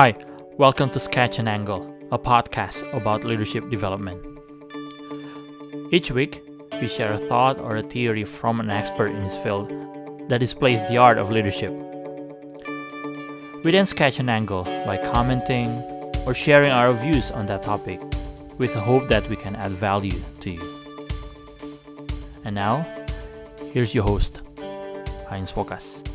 Hi, welcome to Sketch and Angle, a podcast about leadership development. Each week, we share a thought or a theory from an expert in his field that displays the art of leadership. We then sketch an angle by commenting or sharing our views on that topic with the hope that we can add value to you. And now, here's your host, Heinz Fokas.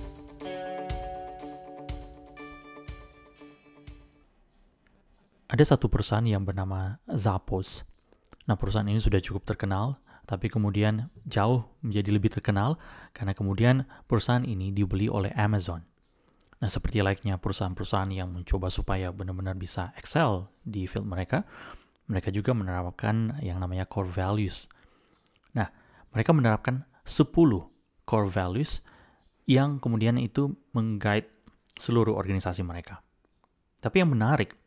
Ada satu perusahaan yang bernama Zappos. Nah, perusahaan ini sudah cukup terkenal, tapi kemudian jauh menjadi lebih terkenal karena kemudian perusahaan ini dibeli oleh Amazon. Nah, seperti layaknya perusahaan-perusahaan yang mencoba supaya benar-benar bisa excel di field mereka, mereka juga menerapkan yang namanya core values. Nah, mereka menerapkan 10 core values yang kemudian itu mengguide seluruh organisasi mereka. Tapi yang menarik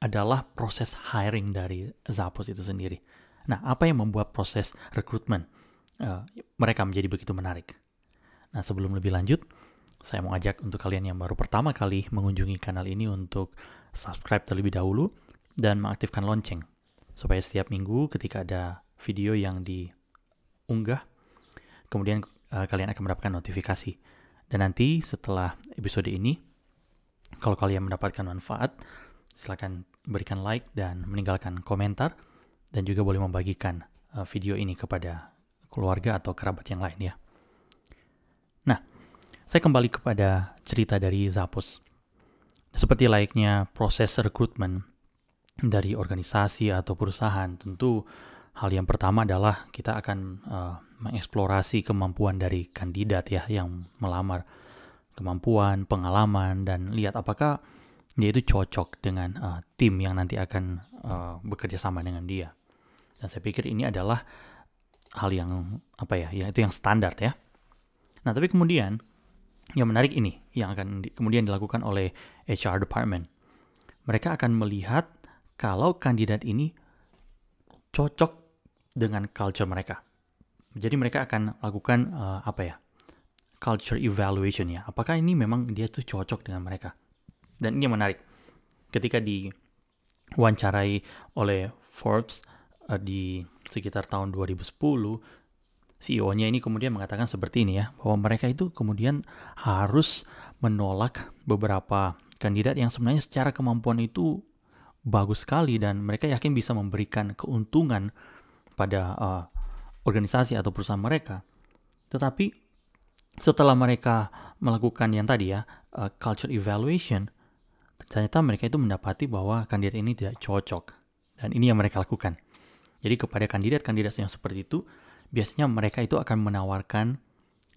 adalah proses hiring dari Zappos itu sendiri. Nah, apa yang membuat proses rekrutmen uh, mereka menjadi begitu menarik? Nah, sebelum lebih lanjut, saya mau ajak untuk kalian yang baru pertama kali mengunjungi kanal ini untuk subscribe terlebih dahulu dan mengaktifkan lonceng supaya setiap minggu ketika ada video yang diunggah, kemudian uh, kalian akan mendapatkan notifikasi. Dan nanti setelah episode ini, kalau kalian mendapatkan manfaat, silakan berikan like dan meninggalkan komentar dan juga boleh membagikan uh, video ini kepada keluarga atau kerabat yang lain ya. Nah, saya kembali kepada cerita dari Zappos. Seperti layaknya proses rekrutmen dari organisasi atau perusahaan, tentu hal yang pertama adalah kita akan uh, mengeksplorasi kemampuan dari kandidat ya yang melamar, kemampuan, pengalaman dan lihat apakah dia itu cocok dengan uh, tim yang nanti akan uh, bekerja sama dengan dia. Dan saya pikir ini adalah hal yang apa ya, ya itu yang standar ya. Nah tapi kemudian yang menarik ini yang akan di, kemudian dilakukan oleh HR department. Mereka akan melihat kalau kandidat ini cocok dengan culture mereka. Jadi mereka akan lakukan uh, apa ya? culture evaluation ya. Apakah ini memang dia tuh cocok dengan mereka? Dan ini yang menarik. Ketika diwawancarai oleh Forbes uh, di sekitar tahun 2010, CEO-nya ini kemudian mengatakan seperti ini ya, bahwa mereka itu kemudian harus menolak beberapa kandidat yang sebenarnya secara kemampuan itu bagus sekali dan mereka yakin bisa memberikan keuntungan pada uh, organisasi atau perusahaan mereka. Tetapi setelah mereka melakukan yang tadi ya, uh, culture evaluation, ternyata mereka itu mendapati bahwa kandidat ini tidak cocok. Dan ini yang mereka lakukan. Jadi kepada kandidat-kandidat yang seperti itu, biasanya mereka itu akan menawarkan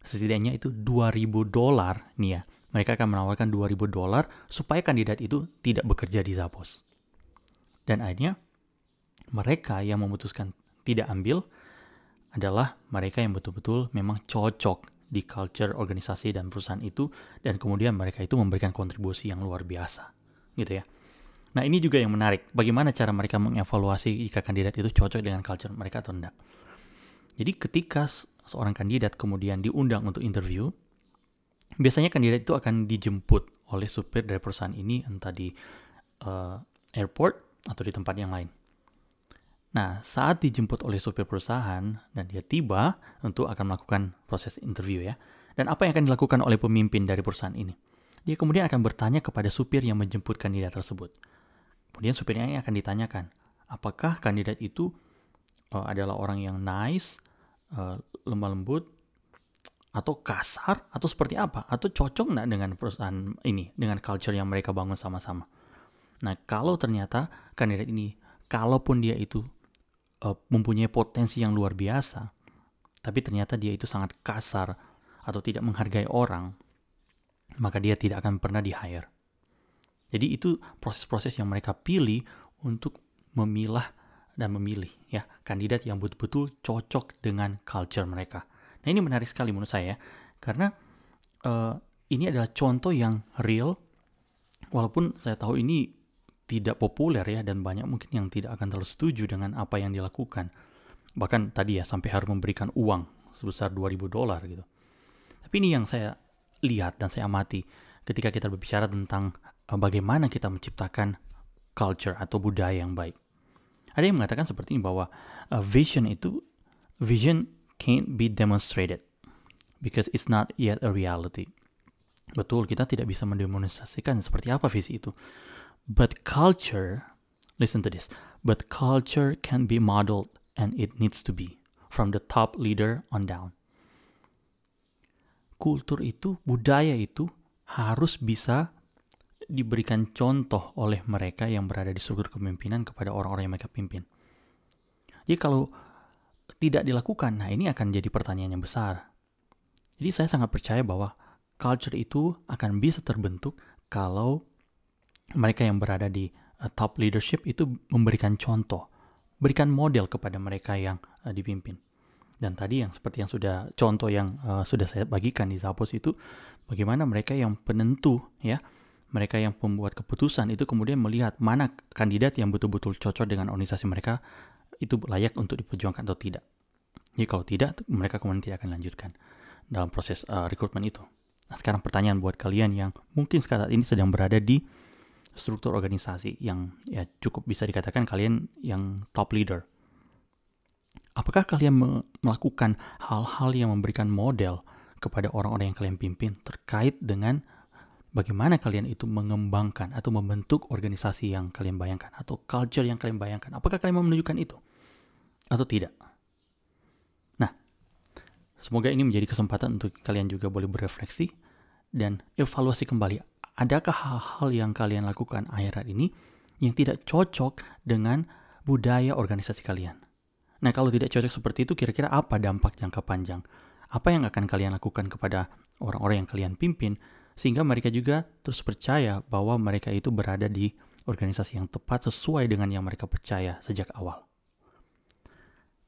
setidaknya itu 2000 dolar nih ya. Mereka akan menawarkan 2000 dolar supaya kandidat itu tidak bekerja di Zappos. Dan akhirnya mereka yang memutuskan tidak ambil adalah mereka yang betul-betul memang cocok di culture organisasi dan perusahaan itu dan kemudian mereka itu memberikan kontribusi yang luar biasa gitu ya. Nah ini juga yang menarik, bagaimana cara mereka mengevaluasi jika kandidat itu cocok dengan culture mereka atau tidak. Jadi ketika seorang kandidat kemudian diundang untuk interview, biasanya kandidat itu akan dijemput oleh supir dari perusahaan ini entah di uh, airport atau di tempat yang lain. Nah, saat dijemput oleh supir perusahaan dan dia tiba, tentu akan melakukan proses interview ya. Dan apa yang akan dilakukan oleh pemimpin dari perusahaan ini? Dia kemudian akan bertanya kepada supir yang menjemput kandidat tersebut. Kemudian supirnya akan ditanyakan, apakah kandidat itu uh, adalah orang yang nice, uh, lemah lembut, atau kasar, atau seperti apa? Atau cocok nggak dengan perusahaan ini, dengan culture yang mereka bangun sama-sama? Nah, kalau ternyata kandidat ini, kalaupun dia itu uh, mempunyai potensi yang luar biasa, tapi ternyata dia itu sangat kasar atau tidak menghargai orang, maka dia tidak akan pernah di-hire. Jadi itu proses-proses yang mereka pilih untuk memilah dan memilih ya kandidat yang betul-betul cocok dengan culture mereka. Nah ini menarik sekali menurut saya karena uh, ini adalah contoh yang real walaupun saya tahu ini tidak populer ya dan banyak mungkin yang tidak akan terlalu setuju dengan apa yang dilakukan. Bahkan tadi ya sampai harus memberikan uang sebesar 2000 dolar gitu. Tapi ini yang saya lihat dan saya amati ketika kita berbicara tentang uh, bagaimana kita menciptakan culture atau budaya yang baik. Ada yang mengatakan seperti ini bahwa uh, vision itu vision can't be demonstrated because it's not yet a reality. Betul, kita tidak bisa mendemonstrasikan seperti apa visi itu. But culture, listen to this, but culture can be modeled and it needs to be from the top leader on down. Kultur itu, budaya itu harus bisa diberikan contoh oleh mereka yang berada di struktur kepemimpinan kepada orang-orang yang mereka pimpin. Jadi kalau tidak dilakukan, nah ini akan jadi pertanyaan yang besar. Jadi saya sangat percaya bahwa culture itu akan bisa terbentuk kalau mereka yang berada di uh, top leadership itu memberikan contoh, berikan model kepada mereka yang uh, dipimpin. Dan tadi yang seperti yang sudah contoh yang uh, sudah saya bagikan di Zappos itu bagaimana mereka yang penentu ya mereka yang membuat keputusan itu kemudian melihat mana kandidat yang betul-betul cocok dengan organisasi mereka itu layak untuk diperjuangkan atau tidak. Jadi kalau tidak, mereka kemudian tidak akan lanjutkan dalam proses uh, rekrutmen itu. Nah sekarang pertanyaan buat kalian yang mungkin saat ini sedang berada di struktur organisasi yang ya cukup bisa dikatakan kalian yang top leader. Apakah kalian melakukan hal-hal yang memberikan model kepada orang-orang yang kalian pimpin terkait dengan bagaimana kalian itu mengembangkan atau membentuk organisasi yang kalian bayangkan atau culture yang kalian bayangkan. Apakah kalian mau menunjukkan itu atau tidak? Nah, semoga ini menjadi kesempatan untuk kalian juga boleh berefleksi dan evaluasi kembali. Adakah hal-hal yang kalian lakukan akhir ini yang tidak cocok dengan budaya organisasi kalian? Nah, kalau tidak cocok seperti itu, kira-kira apa dampak jangka panjang? Apa yang akan kalian lakukan kepada orang-orang yang kalian pimpin sehingga mereka juga terus percaya bahwa mereka itu berada di organisasi yang tepat sesuai dengan yang mereka percaya sejak awal.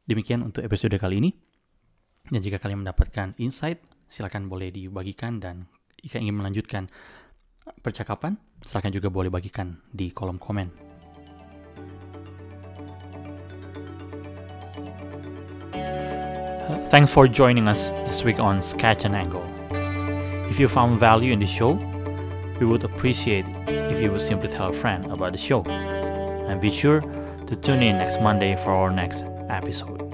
Demikian untuk episode kali ini. Dan jika kalian mendapatkan insight, silakan boleh dibagikan dan jika ingin melanjutkan percakapan, silakan juga boleh bagikan di kolom komen. Uh, thanks for joining us this week on Sketch and Angle. If you found value in the show, we would appreciate it if you would simply tell a friend about the show. And be sure to tune in next Monday for our next episode.